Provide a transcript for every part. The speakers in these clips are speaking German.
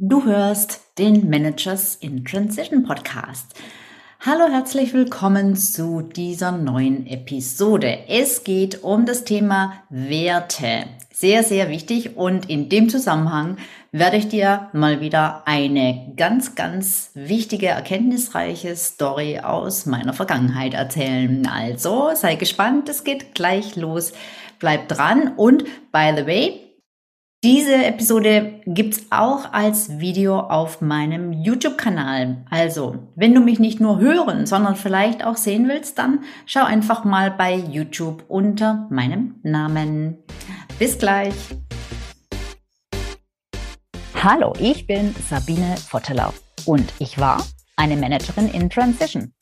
Du hörst den Managers in Transition Podcast. Hallo, herzlich willkommen zu dieser neuen Episode. Es geht um das Thema Werte. Sehr, sehr wichtig und in dem Zusammenhang werde ich dir mal wieder eine ganz, ganz wichtige, erkenntnisreiche Story aus meiner Vergangenheit erzählen. Also sei gespannt, es geht gleich los. Bleib dran und by the way, diese Episode gibt's auch als Video auf meinem YouTube-Kanal. Also, wenn du mich nicht nur hören, sondern vielleicht auch sehen willst, dann schau einfach mal bei YouTube unter meinem Namen. Bis gleich. Hallo, ich bin Sabine Vottelau und ich war eine Managerin in Transition.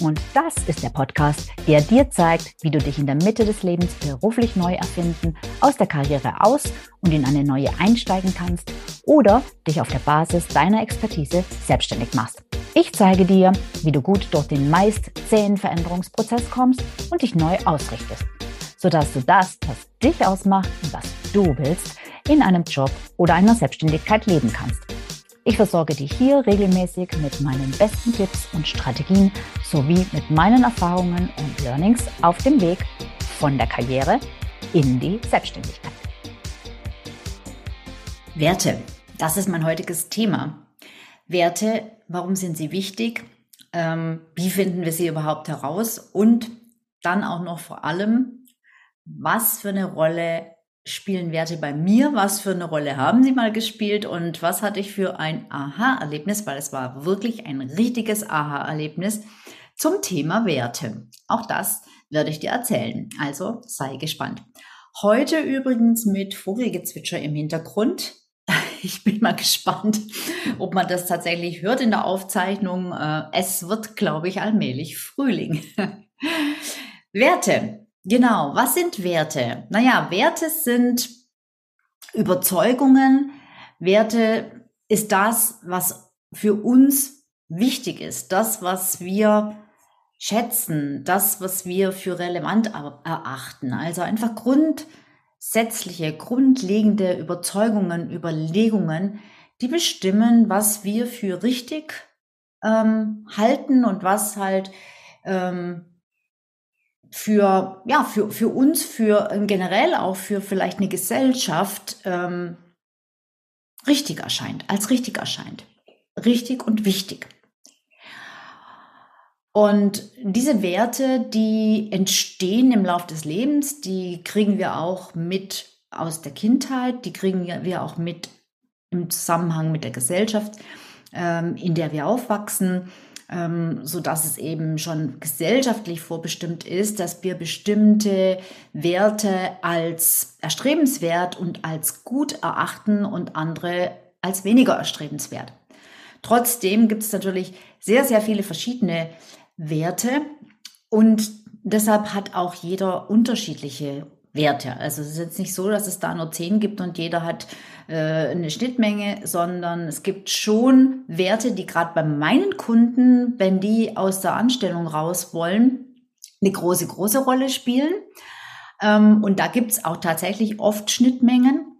Und das ist der Podcast, der dir zeigt, wie du dich in der Mitte des Lebens beruflich neu erfinden, aus der Karriere aus und in eine neue einsteigen kannst oder dich auf der Basis deiner Expertise selbstständig machst. Ich zeige dir, wie du gut durch den meist zähen Veränderungsprozess kommst und dich neu ausrichtest, sodass du das, was dich ausmacht und was du willst, in einem Job oder einer Selbstständigkeit leben kannst. Ich versorge dich hier regelmäßig mit meinen besten Tipps und Strategien sowie mit meinen Erfahrungen und Learnings auf dem Weg von der Karriere in die Selbstständigkeit. Werte, das ist mein heutiges Thema. Werte, warum sind sie wichtig? Ähm, wie finden wir sie überhaupt heraus? Und dann auch noch vor allem, was für eine Rolle spielen Werte bei mir? Was für eine Rolle haben sie mal gespielt? Und was hatte ich für ein Aha-Erlebnis? Weil es war wirklich ein richtiges Aha-Erlebnis zum Thema Werte. Auch das werde ich dir erzählen. Also sei gespannt. Heute übrigens mit Vogelgezwitscher im Hintergrund. Ich bin mal gespannt, ob man das tatsächlich hört in der Aufzeichnung. Äh, es wird, glaube ich, allmählich Frühling. Werte. Genau, was sind Werte? Naja, Werte sind Überzeugungen. Werte ist das, was für uns wichtig ist, das, was wir schätzen, das, was wir für relevant erachten. Also einfach grundsätzliche, grundlegende Überzeugungen, Überlegungen, die bestimmen, was wir für richtig ähm, halten und was halt ähm, für, ja, für, für uns, für äh, generell auch für vielleicht eine Gesellschaft ähm, richtig erscheint, als richtig erscheint. Richtig und wichtig. Und diese Werte, die entstehen im Laufe des Lebens, die kriegen wir auch mit aus der Kindheit, die kriegen wir auch mit im Zusammenhang mit der Gesellschaft, ähm, in der wir aufwachsen ähm, so dass es eben schon gesellschaftlich vorbestimmt ist, dass wir bestimmte Werte als erstrebenswert und als gut erachten und andere als weniger erstrebenswert. Trotzdem gibt es natürlich sehr, sehr viele verschiedene Werte und deshalb hat auch jeder unterschiedliche Werte. Also es ist jetzt nicht so, dass es da nur zehn gibt und jeder hat äh, eine Schnittmenge, sondern es gibt schon Werte, die gerade bei meinen Kunden, wenn die aus der Anstellung raus wollen, eine große, große Rolle spielen. Ähm, und da gibt es auch tatsächlich oft Schnittmengen.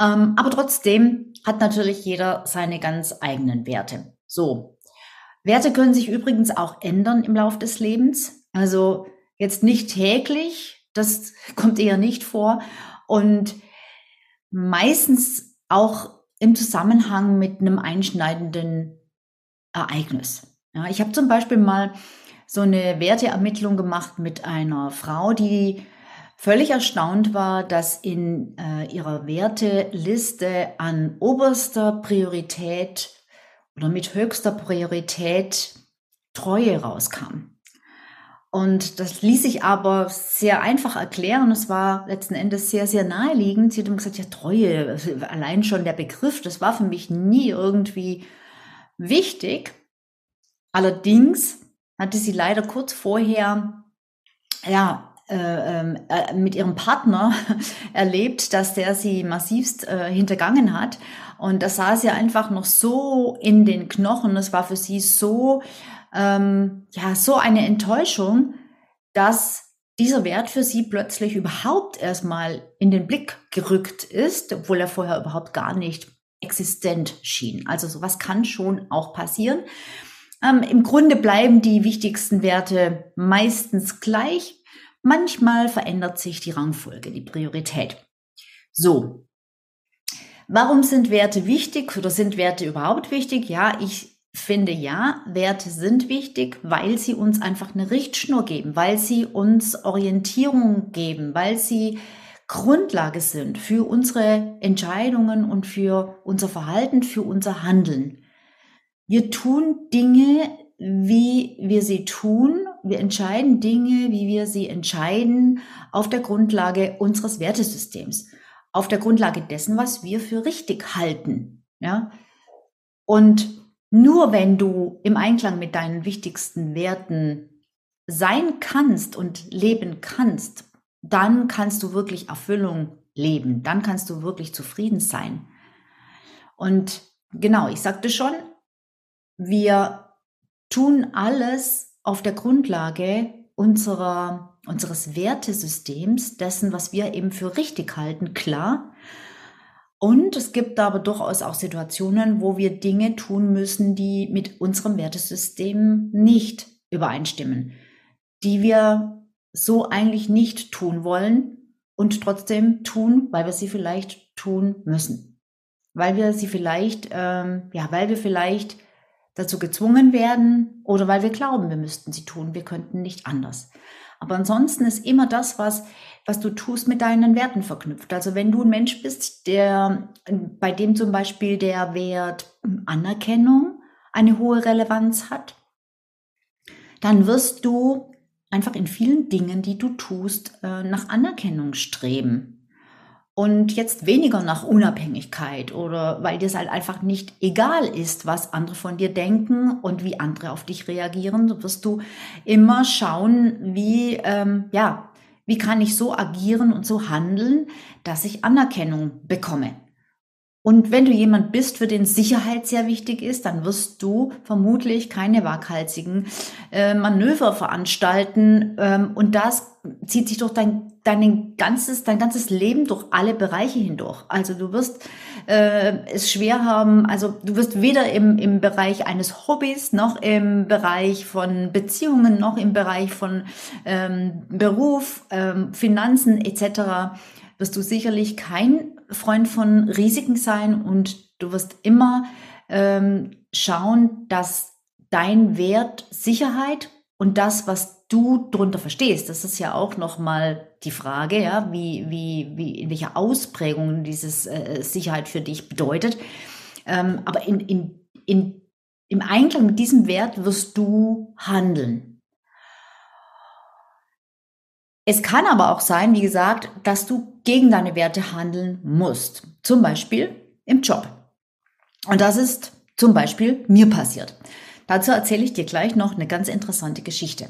Ähm, aber trotzdem hat natürlich jeder seine ganz eigenen Werte. So. Werte können sich übrigens auch ändern im Laufe des Lebens. Also jetzt nicht täglich, das kommt eher nicht vor. Und meistens auch im Zusammenhang mit einem einschneidenden Ereignis. Ja, ich habe zum Beispiel mal so eine Werteermittlung gemacht mit einer Frau, die völlig erstaunt war, dass in äh, ihrer Werteliste an oberster Priorität oder mit höchster Priorität Treue rauskam. Und das ließ sich aber sehr einfach erklären. Es war letzten Endes sehr, sehr naheliegend. Sie hat immer gesagt, ja, Treue, also allein schon der Begriff, das war für mich nie irgendwie wichtig. Allerdings hatte sie leider kurz vorher, ja, äh, ähm, äh, mit ihrem Partner erlebt, dass der sie massivst äh, hintergangen hat. Und das saß ihr einfach noch so in den Knochen. Das war für sie so ähm, ja so eine Enttäuschung, dass dieser Wert für sie plötzlich überhaupt erstmal in den Blick gerückt ist, obwohl er vorher überhaupt gar nicht existent schien. Also sowas kann schon auch passieren. Ähm, Im Grunde bleiben die wichtigsten Werte meistens gleich. Manchmal verändert sich die Rangfolge, die Priorität. So. Warum sind Werte wichtig oder sind Werte überhaupt wichtig? Ja, ich finde ja, Werte sind wichtig, weil sie uns einfach eine Richtschnur geben, weil sie uns Orientierung geben, weil sie Grundlage sind für unsere Entscheidungen und für unser Verhalten, für unser Handeln. Wir tun Dinge, wie wir sie tun. Wir entscheiden Dinge, wie wir sie entscheiden, auf der Grundlage unseres Wertesystems, auf der Grundlage dessen, was wir für richtig halten. Ja? Und nur wenn du im Einklang mit deinen wichtigsten Werten sein kannst und leben kannst, dann kannst du wirklich Erfüllung leben, dann kannst du wirklich zufrieden sein. Und genau, ich sagte schon, wir tun alles auf der Grundlage unserer, unseres Wertesystems, dessen, was wir eben für richtig halten, klar. Und es gibt aber durchaus auch Situationen, wo wir Dinge tun müssen, die mit unserem Wertesystem nicht übereinstimmen, die wir so eigentlich nicht tun wollen und trotzdem tun, weil wir sie vielleicht tun müssen. Weil wir sie vielleicht, ähm, ja, weil wir vielleicht dazu gezwungen werden oder weil wir glauben, wir müssten sie tun, wir könnten nicht anders. Aber ansonsten ist immer das, was, was du tust, mit deinen Werten verknüpft. Also wenn du ein Mensch bist, der, bei dem zum Beispiel der Wert Anerkennung eine hohe Relevanz hat, dann wirst du einfach in vielen Dingen, die du tust, äh, nach Anerkennung streben und jetzt weniger nach Unabhängigkeit oder weil dir es halt einfach nicht egal ist, was andere von dir denken und wie andere auf dich reagieren, so wirst du immer schauen, wie, ähm, ja, wie kann ich so agieren und so handeln, dass ich Anerkennung bekomme. Und wenn du jemand bist, für den Sicherheit sehr wichtig ist, dann wirst du vermutlich keine waghalsigen äh, Manöver veranstalten. Ähm, und das zieht sich durch dein, dein, ganzes, dein ganzes Leben durch alle Bereiche hindurch. Also du wirst äh, es schwer haben, also du wirst weder im, im Bereich eines Hobbys noch im Bereich von Beziehungen noch im Bereich von ähm, Beruf, ähm, Finanzen etc. wirst du sicherlich kein Freund von Risiken sein und du wirst immer ähm, schauen, dass dein Wert Sicherheit und das, was du darunter verstehst, das ist ja auch nochmal die Frage, ja, wie, wie, wie, in welcher Ausprägung dieses äh, Sicherheit für dich bedeutet. Ähm, aber in, in, in, im Einklang mit diesem Wert wirst du handeln. Es kann aber auch sein, wie gesagt, dass du gegen deine Werte handeln musst. Zum Beispiel im Job. Und das ist zum Beispiel mir passiert. Dazu erzähle ich dir gleich noch eine ganz interessante Geschichte.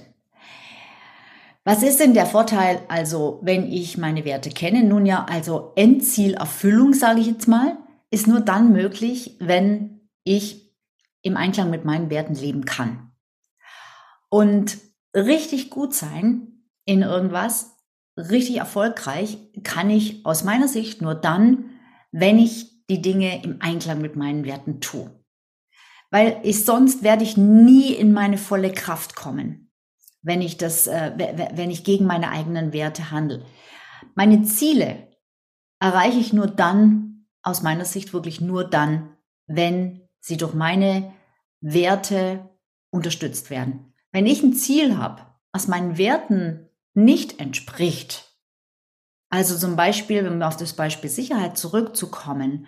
Was ist denn der Vorteil, also, wenn ich meine Werte kenne? Nun ja, also Endzielerfüllung, sage ich jetzt mal, ist nur dann möglich, wenn ich im Einklang mit meinen Werten leben kann. Und richtig gut sein in irgendwas richtig erfolgreich kann ich aus meiner Sicht nur dann, wenn ich die Dinge im Einklang mit meinen Werten tue. Weil ich sonst werde ich nie in meine volle Kraft kommen, wenn ich das, äh, wenn ich gegen meine eigenen Werte handle. Meine Ziele erreiche ich nur dann, aus meiner Sicht wirklich nur dann, wenn sie durch meine Werte unterstützt werden. Wenn ich ein Ziel habe, aus meinen Werten nicht entspricht. Also zum Beispiel, wenn wir auf das Beispiel Sicherheit zurückzukommen,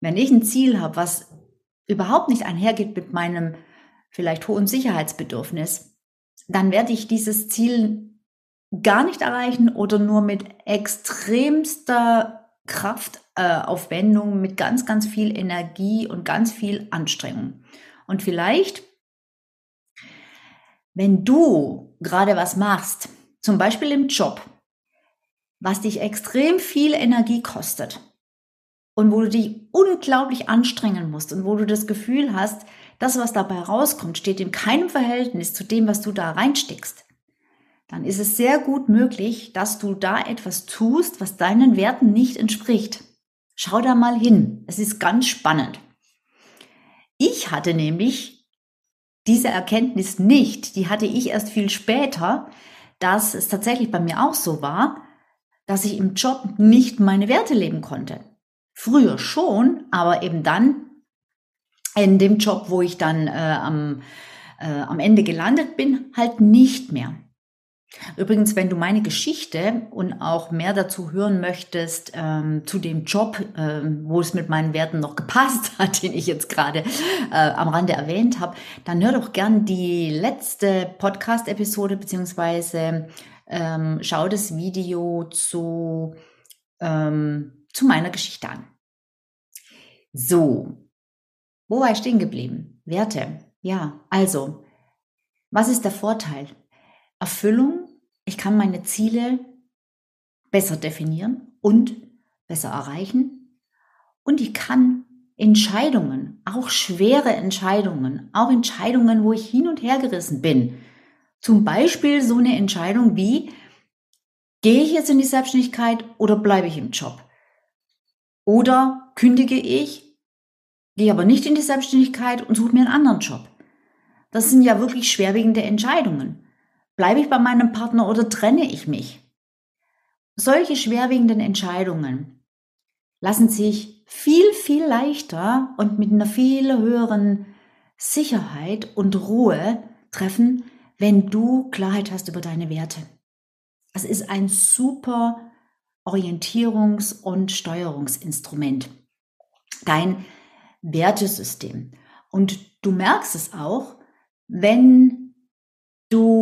wenn ich ein Ziel habe, was überhaupt nicht einhergeht mit meinem vielleicht hohen Sicherheitsbedürfnis, dann werde ich dieses Ziel gar nicht erreichen oder nur mit extremster Kraftaufwendung, äh, mit ganz, ganz viel Energie und ganz viel Anstrengung. Und vielleicht, wenn du gerade was machst, zum Beispiel im Job, was dich extrem viel Energie kostet und wo du dich unglaublich anstrengen musst und wo du das Gefühl hast, das, was dabei rauskommt, steht in keinem Verhältnis zu dem, was du da reinsteckst, dann ist es sehr gut möglich, dass du da etwas tust, was deinen Werten nicht entspricht. Schau da mal hin. Es ist ganz spannend. Ich hatte nämlich diese Erkenntnis nicht. Die hatte ich erst viel später, dass es tatsächlich bei mir auch so war, dass ich im Job nicht meine Werte leben konnte. Früher schon, aber eben dann in dem Job, wo ich dann äh, am, äh, am Ende gelandet bin, halt nicht mehr. Übrigens, wenn du meine Geschichte und auch mehr dazu hören möchtest ähm, zu dem Job, ähm, wo es mit meinen Werten noch gepasst hat, den ich jetzt gerade äh, am Rande erwähnt habe, dann hör doch gern die letzte Podcast-Episode beziehungsweise ähm, schau das Video zu, ähm, zu meiner Geschichte an. So, wo war ich stehen geblieben? Werte. Ja, also, was ist der Vorteil? Erfüllung, ich kann meine Ziele besser definieren und besser erreichen und ich kann Entscheidungen, auch schwere Entscheidungen, auch Entscheidungen, wo ich hin und her gerissen bin. Zum Beispiel so eine Entscheidung wie, gehe ich jetzt in die Selbstständigkeit oder bleibe ich im Job? Oder kündige ich, gehe aber nicht in die Selbstständigkeit und suche mir einen anderen Job? Das sind ja wirklich schwerwiegende Entscheidungen. Bleibe ich bei meinem Partner oder trenne ich mich? Solche schwerwiegenden Entscheidungen lassen sich viel, viel leichter und mit einer viel höheren Sicherheit und Ruhe treffen, wenn du Klarheit hast über deine Werte. Es ist ein super Orientierungs- und Steuerungsinstrument. Dein Wertesystem. Und du merkst es auch, wenn du,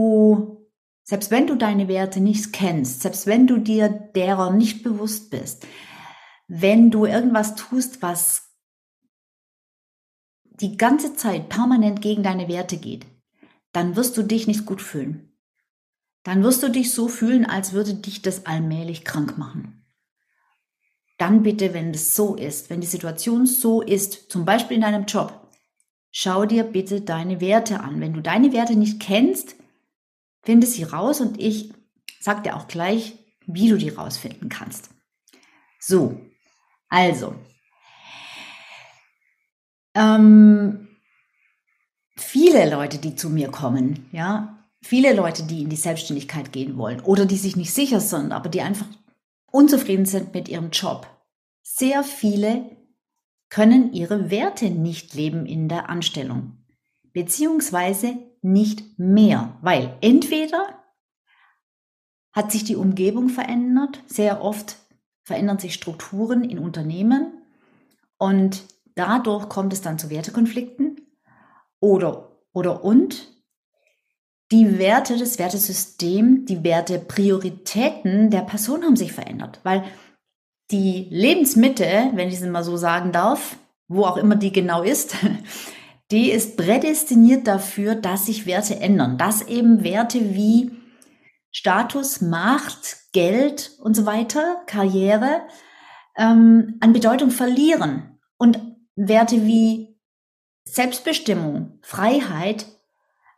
selbst wenn du deine Werte nicht kennst, selbst wenn du dir derer nicht bewusst bist, wenn du irgendwas tust, was die ganze Zeit permanent gegen deine Werte geht, dann wirst du dich nicht gut fühlen. Dann wirst du dich so fühlen, als würde dich das allmählich krank machen. Dann bitte, wenn es so ist, wenn die Situation so ist, zum Beispiel in deinem Job, schau dir bitte deine Werte an. Wenn du deine Werte nicht kennst, Finde sie raus und ich sag dir auch gleich, wie du die rausfinden kannst. So, also, ähm, viele Leute, die zu mir kommen, ja, viele Leute, die in die Selbstständigkeit gehen wollen oder die sich nicht sicher sind, aber die einfach unzufrieden sind mit ihrem Job. Sehr viele können ihre Werte nicht leben in der Anstellung, beziehungsweise nicht mehr, weil entweder hat sich die Umgebung verändert, sehr oft verändern sich Strukturen in Unternehmen und dadurch kommt es dann zu Wertekonflikten oder oder und die Werte, das Wertesystem, die Werteprioritäten der Person haben sich verändert, weil die Lebensmitte, wenn ich es mal so sagen darf, wo auch immer die genau ist, die ist prädestiniert dafür, dass sich Werte ändern, dass eben Werte wie Status, Macht, Geld und so weiter, Karriere ähm, an Bedeutung verlieren und Werte wie Selbstbestimmung, Freiheit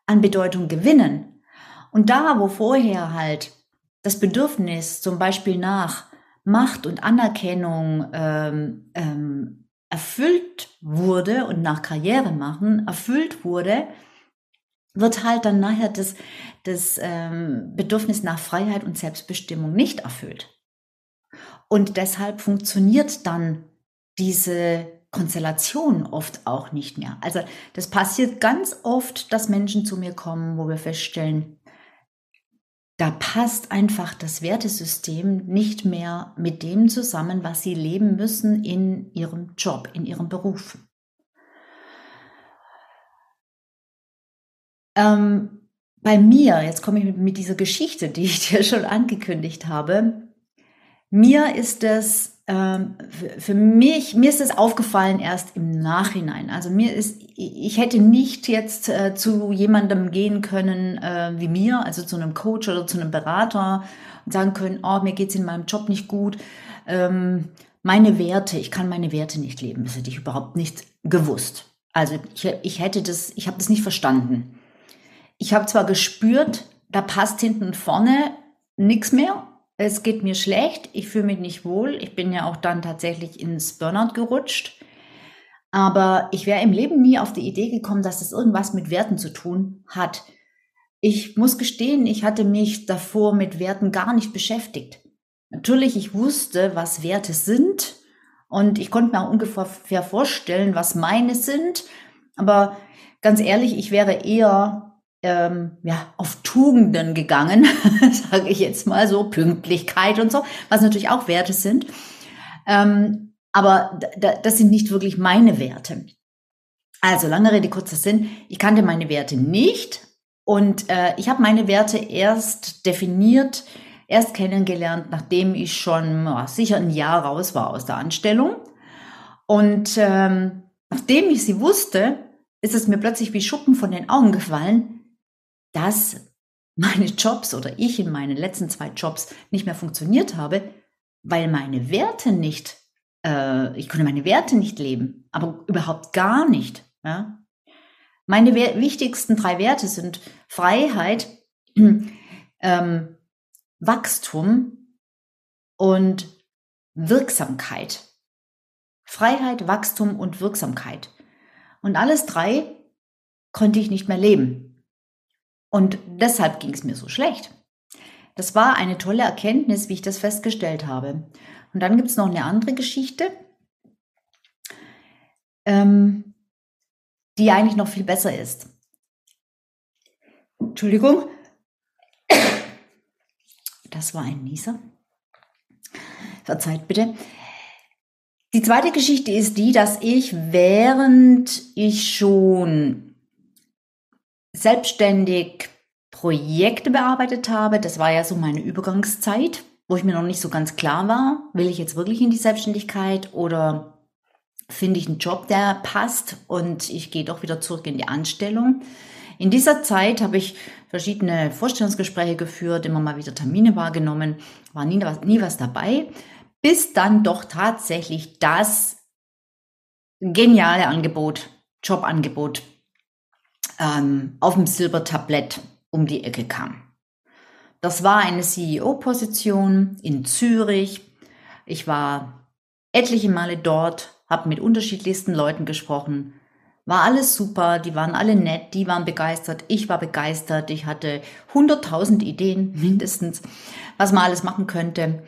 an Bedeutung gewinnen. Und da, wo vorher halt das Bedürfnis zum Beispiel nach Macht und Anerkennung ähm, ähm, erfüllt wurde und nach Karriere machen erfüllt wurde, wird halt dann nachher das, das ähm, Bedürfnis nach Freiheit und Selbstbestimmung nicht erfüllt. Und deshalb funktioniert dann diese Konstellation oft auch nicht mehr. Also das passiert ganz oft, dass Menschen zu mir kommen, wo wir feststellen, da passt einfach das Wertesystem nicht mehr mit dem zusammen, was sie leben müssen in ihrem Job, in ihrem Beruf. Ähm, bei mir, jetzt komme ich mit, mit dieser Geschichte, die ich dir schon angekündigt habe, mir ist es ähm, für mich, mir ist es aufgefallen erst im Nachhinein. Also mir ist, ich hätte nicht jetzt äh, zu jemandem gehen können äh, wie mir, also zu einem Coach oder zu einem Berater und sagen können, oh, mir geht's in meinem Job nicht gut. Ähm, meine Werte, ich kann meine Werte nicht leben. Das hätte ich überhaupt nicht gewusst. Also ich, ich hätte das, ich habe das nicht verstanden. Ich habe zwar gespürt, da passt hinten und vorne nichts mehr es geht mir schlecht, ich fühle mich nicht wohl. Ich bin ja auch dann tatsächlich ins Burnout gerutscht. Aber ich wäre im Leben nie auf die Idee gekommen, dass das irgendwas mit Werten zu tun hat. Ich muss gestehen, ich hatte mich davor mit Werten gar nicht beschäftigt. Natürlich, ich wusste, was Werte sind und ich konnte mir auch ungefähr vorstellen, was meine sind. Aber ganz ehrlich, ich wäre eher ähm, ja, auf Tugenden gegangen, sage ich jetzt mal so, Pünktlichkeit und so, was natürlich auch Werte sind. Ähm, aber das sind nicht wirklich meine Werte. Also lange Rede, kurzer Sinn, ich kannte meine Werte nicht und äh, ich habe meine Werte erst definiert, erst kennengelernt, nachdem ich schon oh, sicher ein Jahr raus war aus der Anstellung. Und ähm, nachdem ich sie wusste, ist es mir plötzlich wie Schuppen von den Augen gefallen, dass meine Jobs oder ich in meinen letzten zwei Jobs nicht mehr funktioniert habe, weil meine Werte nicht, äh, ich konnte meine Werte nicht leben, aber überhaupt gar nicht. Ja? Meine wichtigsten drei Werte sind Freiheit, ähm, Wachstum und Wirksamkeit. Freiheit, Wachstum und Wirksamkeit. Und alles drei konnte ich nicht mehr leben. Und deshalb ging es mir so schlecht. Das war eine tolle Erkenntnis, wie ich das festgestellt habe. Und dann gibt es noch eine andere Geschichte, ähm, die eigentlich noch viel besser ist. Entschuldigung. Das war ein Nieser. Verzeiht bitte. Die zweite Geschichte ist die, dass ich, während ich schon selbstständig Projekte bearbeitet habe, das war ja so meine Übergangszeit, wo ich mir noch nicht so ganz klar war, will ich jetzt wirklich in die Selbstständigkeit oder finde ich einen Job, der passt und ich gehe doch wieder zurück in die Anstellung. In dieser Zeit habe ich verschiedene Vorstellungsgespräche geführt, immer mal wieder Termine wahrgenommen, war nie was, nie was dabei, bis dann doch tatsächlich das geniale Angebot, Jobangebot ähm, auf dem Silbertablett um die Ecke kam. Das war eine CEO-Position in Zürich. Ich war etliche Male dort, habe mit unterschiedlichsten Leuten gesprochen, war alles super, die waren alle nett, die waren begeistert, ich war begeistert, ich hatte hunderttausend Ideen mindestens, was man alles machen könnte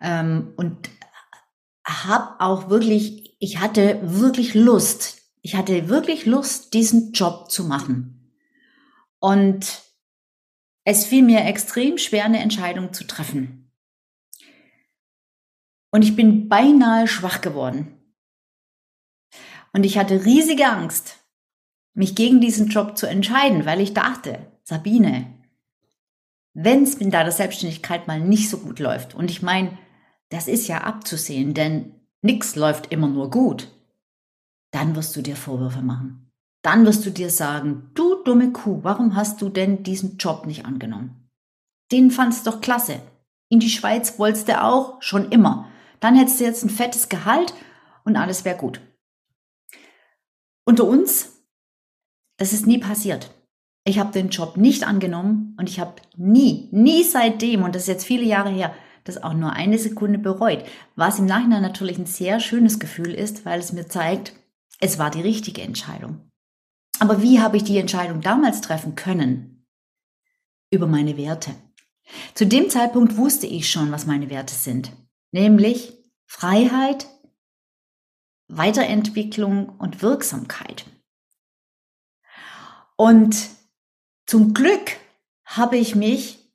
ähm, und habe auch wirklich, ich hatte wirklich Lust, ich hatte wirklich Lust, diesen Job zu machen und es fiel mir extrem schwer, eine Entscheidung zu treffen. Und ich bin beinahe schwach geworden. Und ich hatte riesige Angst, mich gegen diesen Job zu entscheiden, weil ich dachte, Sabine, wenn es in deiner Selbstständigkeit mal nicht so gut läuft, und ich meine, das ist ja abzusehen, denn nichts läuft immer nur gut, dann wirst du dir Vorwürfe machen. Dann wirst du dir sagen, du dumme Kuh, warum hast du denn diesen Job nicht angenommen? Den fandst doch klasse. In die Schweiz wolltest du auch schon immer. Dann hättest du jetzt ein fettes Gehalt und alles wäre gut. Unter uns, das ist nie passiert. Ich habe den Job nicht angenommen und ich habe nie, nie seitdem, und das ist jetzt viele Jahre her, das auch nur eine Sekunde bereut. Was im Nachhinein natürlich ein sehr schönes Gefühl ist, weil es mir zeigt, es war die richtige Entscheidung. Aber wie habe ich die Entscheidung damals treffen können? Über meine Werte. Zu dem Zeitpunkt wusste ich schon, was meine Werte sind. Nämlich Freiheit, Weiterentwicklung und Wirksamkeit. Und zum Glück habe ich mich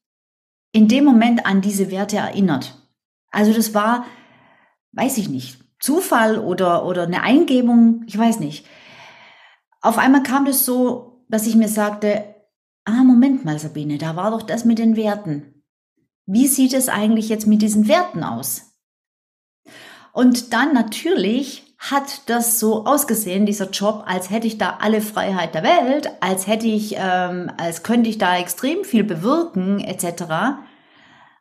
in dem Moment an diese Werte erinnert. Also das war, weiß ich nicht, Zufall oder, oder eine Eingebung, ich weiß nicht. Auf einmal kam das so, dass ich mir sagte, ah, Moment mal, Sabine, da war doch das mit den Werten. Wie sieht es eigentlich jetzt mit diesen Werten aus? Und dann natürlich hat das so ausgesehen, dieser Job, als hätte ich da alle Freiheit der Welt, als hätte ich, ähm, als könnte ich da extrem viel bewirken, etc.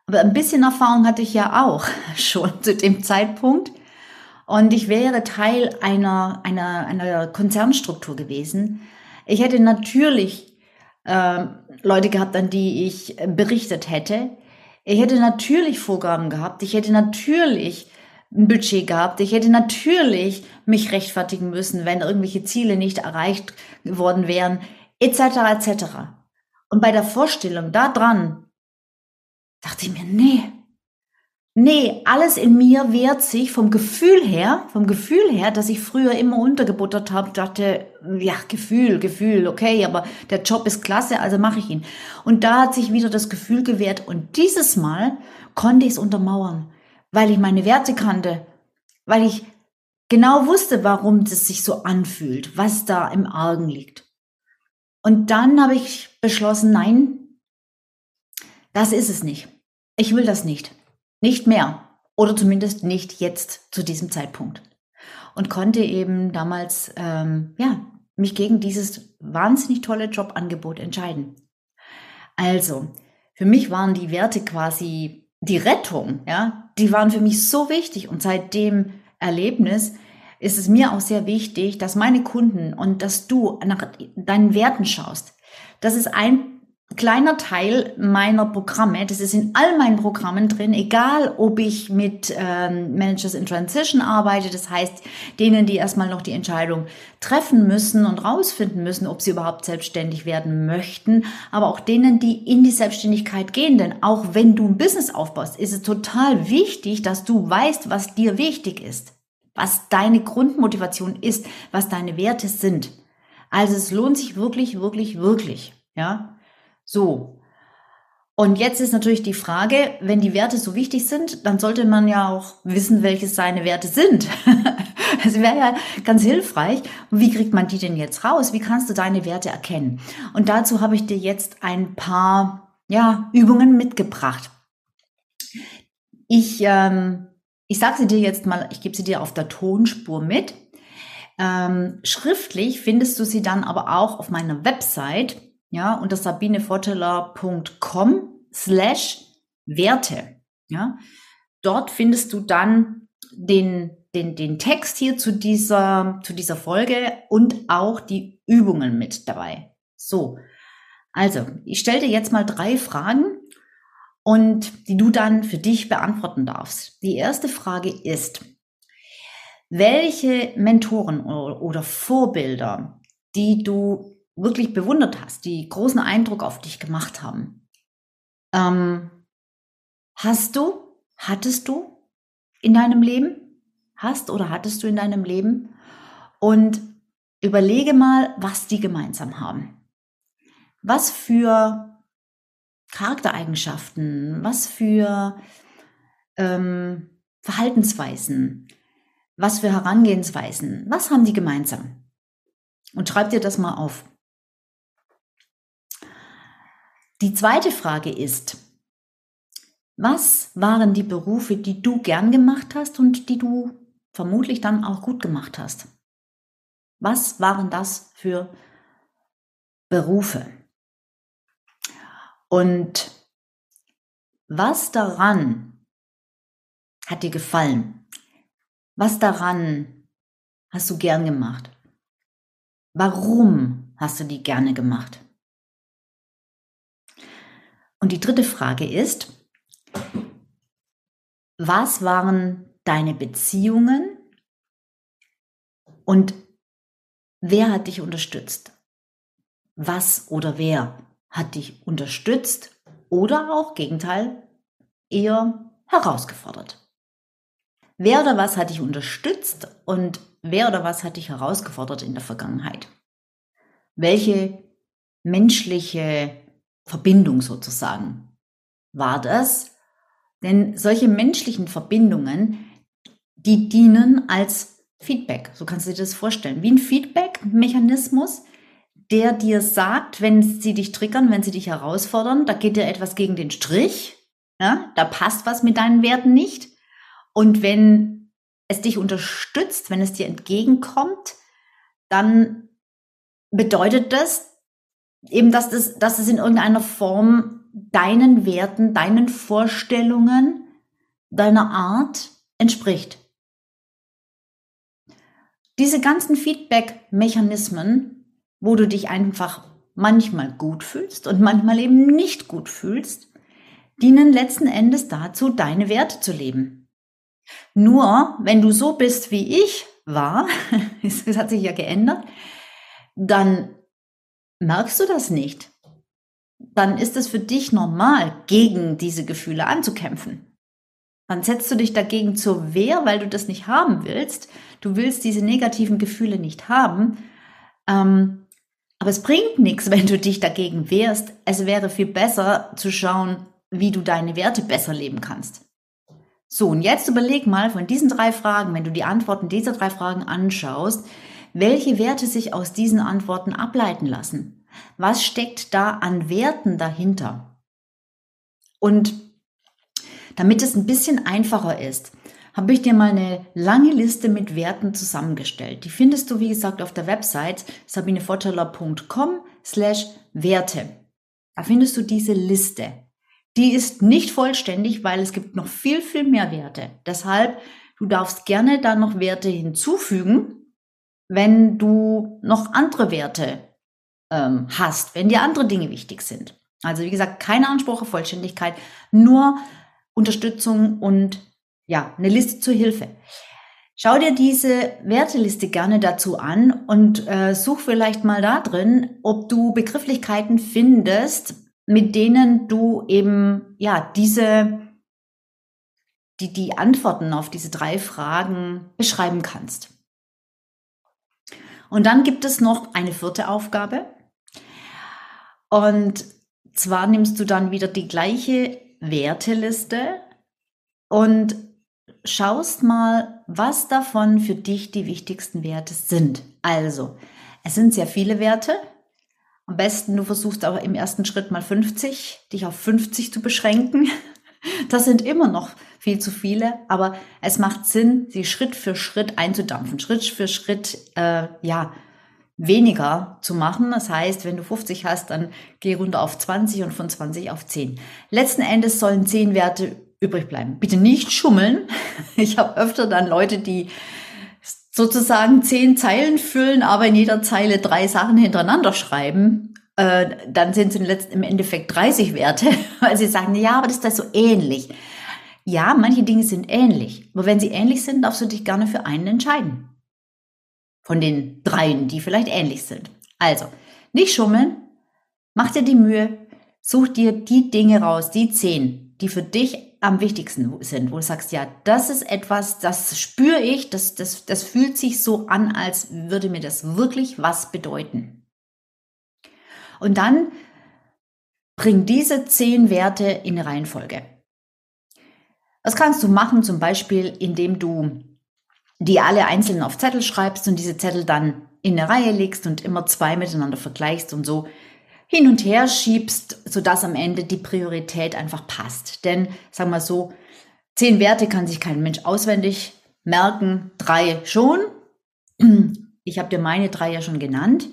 Aber ein bisschen Erfahrung hatte ich ja auch schon zu dem Zeitpunkt. Und ich wäre Teil einer, einer, einer Konzernstruktur gewesen. Ich hätte natürlich äh, Leute gehabt, an die ich berichtet hätte. Ich hätte natürlich Vorgaben gehabt. Ich hätte natürlich ein Budget gehabt. Ich hätte natürlich mich rechtfertigen müssen, wenn irgendwelche Ziele nicht erreicht worden wären, etc. etc. Und bei der Vorstellung da dran dachte ich mir, nee, nee, alles in mir wehrt sich vom Gefühl her, vom Gefühl her, dass ich früher immer untergebuttert habe, dachte, ja, Gefühl, Gefühl, okay, aber der Job ist klasse, also mache ich ihn. Und da hat sich wieder das Gefühl gewehrt und dieses Mal konnte ich es untermauern weil ich meine Werte kannte, weil ich genau wusste, warum es sich so anfühlt, was da im Argen liegt. Und dann habe ich beschlossen, nein, das ist es nicht. Ich will das nicht. Nicht mehr. Oder zumindest nicht jetzt zu diesem Zeitpunkt. Und konnte eben damals, ähm, ja, mich gegen dieses wahnsinnig tolle Jobangebot entscheiden. Also, für mich waren die Werte quasi die Rettung, ja, die waren für mich so wichtig und seit dem Erlebnis ist es mir auch sehr wichtig, dass meine Kunden und dass du nach deinen Werten schaust. Das ist ein kleiner Teil meiner Programme. Das ist in all meinen Programmen drin, egal ob ich mit ähm, Managers in Transition arbeite, das heißt denen, die erstmal noch die Entscheidung treffen müssen und rausfinden müssen, ob sie überhaupt selbstständig werden möchten, aber auch denen, die in die Selbstständigkeit gehen. Denn auch wenn du ein Business aufbaust, ist es total wichtig, dass du weißt, was dir wichtig ist, was deine Grundmotivation ist, was deine Werte sind. Also es lohnt sich wirklich, wirklich, wirklich, ja, so. Und jetzt ist natürlich die Frage, wenn die Werte so wichtig sind, dann sollte man ja auch wissen, welche seine Werte sind. Es wäre ja ganz hilfreich. Wie kriegt man die denn jetzt raus? Wie kannst du deine Werte erkennen? Und dazu habe ich dir jetzt ein paar ja, Übungen mitgebracht. Ich, ähm, ich sage sie dir jetzt mal, ich gebe sie dir auf der Tonspur mit. Ähm, schriftlich findest du sie dann aber auch auf meiner Website ja, unter sabinevorteller.com slash Werte. Ja, dort findest du dann den, den, den Text hier zu dieser, zu dieser Folge und auch die Übungen mit dabei. So. Also, ich stelle dir jetzt mal drei Fragen und die du dann für dich beantworten darfst. Die erste Frage ist, welche Mentoren oder Vorbilder, die du wirklich bewundert hast, die großen Eindruck auf dich gemacht haben. Ähm, hast du, hattest du in deinem Leben? Hast oder hattest du in deinem Leben? Und überlege mal, was die gemeinsam haben. Was für Charaktereigenschaften, was für ähm, Verhaltensweisen, was für Herangehensweisen, was haben die gemeinsam? Und schreib dir das mal auf. Die zweite Frage ist, was waren die Berufe, die du gern gemacht hast und die du vermutlich dann auch gut gemacht hast? Was waren das für Berufe? Und was daran hat dir gefallen? Was daran hast du gern gemacht? Warum hast du die gerne gemacht? Und die dritte Frage ist, was waren deine Beziehungen und wer hat dich unterstützt? Was oder wer hat dich unterstützt oder auch Gegenteil eher herausgefordert? Wer oder was hat dich unterstützt und wer oder was hat dich herausgefordert in der Vergangenheit? Welche menschliche Verbindung sozusagen war das. Denn solche menschlichen Verbindungen, die dienen als Feedback. So kannst du dir das vorstellen. Wie ein Feedback-Mechanismus, der dir sagt, wenn sie dich triggern, wenn sie dich herausfordern, da geht dir etwas gegen den Strich, ja, da passt was mit deinen Werten nicht. Und wenn es dich unterstützt, wenn es dir entgegenkommt, dann bedeutet das, eben, dass das, dass es in irgendeiner Form deinen Werten, deinen Vorstellungen, deiner Art entspricht. Diese ganzen Feedback-Mechanismen, wo du dich einfach manchmal gut fühlst und manchmal eben nicht gut fühlst, dienen letzten Endes dazu, deine Werte zu leben. Nur, wenn du so bist, wie ich war, es hat sich ja geändert, dann merkst du das nicht. Dann ist es für dich normal, gegen diese Gefühle anzukämpfen. Dann setzt du dich dagegen zur Wehr, weil du das nicht haben willst. Du willst diese negativen Gefühle nicht haben. Ähm, aber es bringt nichts, wenn du dich dagegen wehrst. Es wäre viel besser zu schauen, wie du deine Werte besser leben kannst. So, und jetzt überleg mal von diesen drei Fragen, wenn du die Antworten dieser drei Fragen anschaust, welche Werte sich aus diesen Antworten ableiten lassen. Was steckt da an Werten dahinter? Und damit es ein bisschen einfacher ist, habe ich dir mal eine lange Liste mit Werten zusammengestellt. Die findest du, wie gesagt, auf der Website sabinevorteller.com slash Werte. Da findest du diese Liste. Die ist nicht vollständig, weil es gibt noch viel, viel mehr Werte. Deshalb, du darfst gerne da noch Werte hinzufügen, wenn du noch andere Werte ähm, hast, wenn dir andere Dinge wichtig sind. Also wie gesagt, keine Anspruch auf Vollständigkeit, nur Unterstützung und ja, eine Liste zur Hilfe. Schau dir diese Werteliste gerne dazu an und äh, such vielleicht mal da drin, ob du Begrifflichkeiten findest, mit denen du eben ja diese die die Antworten auf diese drei Fragen beschreiben kannst. Und dann gibt es noch eine vierte Aufgabe. Und zwar nimmst du dann wieder die gleiche Werteliste und schaust mal, was davon für dich die wichtigsten Werte sind. Also, es sind sehr viele Werte. Am besten, du versuchst aber im ersten Schritt mal 50, dich auf 50 zu beschränken. Das sind immer noch viel zu viele, aber es macht Sinn, sie Schritt für Schritt einzudampfen, Schritt für Schritt, äh, ja, weniger zu machen. Das heißt, wenn du 50 hast, dann geh runter auf 20 und von 20 auf 10. Letzten Endes sollen 10 Werte übrig bleiben. Bitte nicht schummeln. Ich habe öfter dann Leute, die sozusagen 10 Zeilen füllen, aber in jeder Zeile drei Sachen hintereinander schreiben. Äh, dann sind es im Endeffekt 30 Werte, weil sie sagen, ja, aber das ist das so ähnlich. Ja, manche Dinge sind ähnlich. Aber wenn sie ähnlich sind, darfst du dich gerne für einen entscheiden. Von den dreien, die vielleicht ähnlich sind. Also, nicht schummeln, mach dir die Mühe, such dir die Dinge raus, die zehn, die für dich am wichtigsten sind, wo du sagst, ja, das ist etwas, das spüre ich, das, das, das fühlt sich so an, als würde mir das wirklich was bedeuten. Und dann bring diese zehn Werte in Reihenfolge. Das kannst du machen, zum Beispiel, indem du die alle einzeln auf Zettel schreibst und diese Zettel dann in eine Reihe legst und immer zwei miteinander vergleichst und so hin und her schiebst, sodass am Ende die Priorität einfach passt. Denn, sagen wir so, zehn Werte kann sich kein Mensch auswendig merken, drei schon. Ich habe dir meine drei ja schon genannt.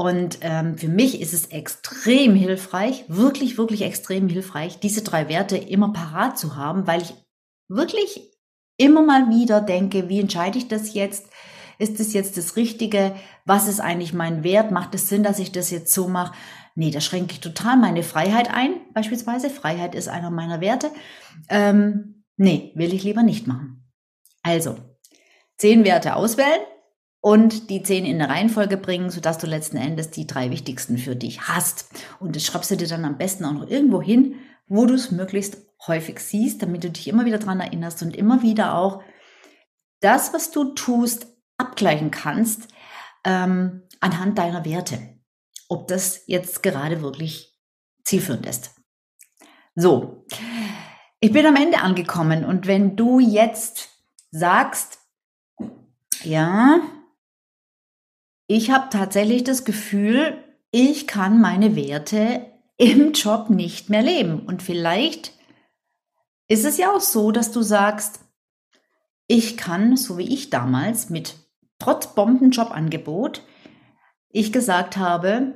Und ähm, für mich ist es extrem hilfreich, wirklich, wirklich extrem hilfreich, diese drei Werte immer parat zu haben, weil ich wirklich immer mal wieder denke, wie entscheide ich das jetzt? Ist das jetzt das Richtige? Was ist eigentlich mein Wert? Macht es Sinn, dass ich das jetzt so mache? Nee, da schränke ich total meine Freiheit ein, beispielsweise. Freiheit ist einer meiner Werte. Ähm, nee, will ich lieber nicht machen. Also, zehn Werte auswählen, und die zehn in eine Reihenfolge bringen, sodass du letzten Endes die drei wichtigsten für dich hast. Und das schreibst du dir dann am besten auch noch irgendwo hin, wo du es möglichst häufig siehst, damit du dich immer wieder dran erinnerst und immer wieder auch das, was du tust, abgleichen kannst ähm, anhand deiner Werte. Ob das jetzt gerade wirklich zielführend ist. So, ich bin am Ende angekommen und wenn du jetzt sagst, ja, ich habe tatsächlich das Gefühl, ich kann meine Werte im Job nicht mehr leben. Und vielleicht ist es ja auch so, dass du sagst, ich kann, so wie ich damals, mit trotz Bombenjobangebot, ich gesagt habe,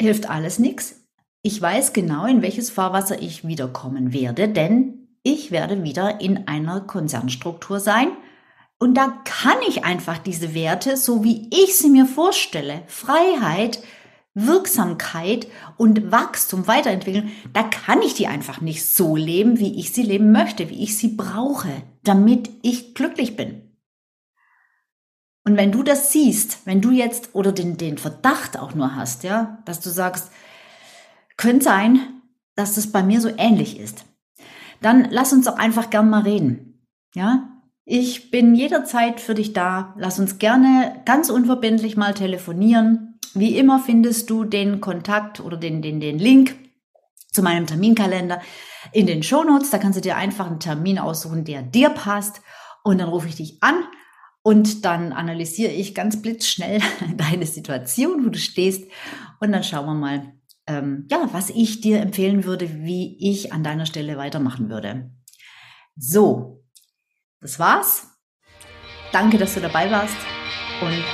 hilft alles nichts. Ich weiß genau, in welches Fahrwasser ich wiederkommen werde, denn ich werde wieder in einer Konzernstruktur sein und da kann ich einfach diese Werte, so wie ich sie mir vorstelle, Freiheit, Wirksamkeit und Wachstum weiterentwickeln, da kann ich die einfach nicht so leben, wie ich sie leben möchte, wie ich sie brauche, damit ich glücklich bin. Und wenn du das siehst, wenn du jetzt oder den, den Verdacht auch nur hast, ja, dass du sagst, könnte sein, dass das bei mir so ähnlich ist, dann lass uns doch einfach gern mal reden. Ja, ich bin jederzeit für dich da. Lass uns gerne ganz unverbindlich mal telefonieren. Wie immer findest du den Kontakt oder den, den, den Link zu meinem Terminkalender in den Shownotes. Da kannst du dir einfach einen Termin aussuchen, der dir passt. Und dann rufe ich dich an und dann analysiere ich ganz blitzschnell deine Situation, wo du stehst. Und dann schauen wir mal, ähm, ja, was ich dir empfehlen würde, wie ich an deiner Stelle weitermachen würde. So, das war's. Danke, dass du dabei warst und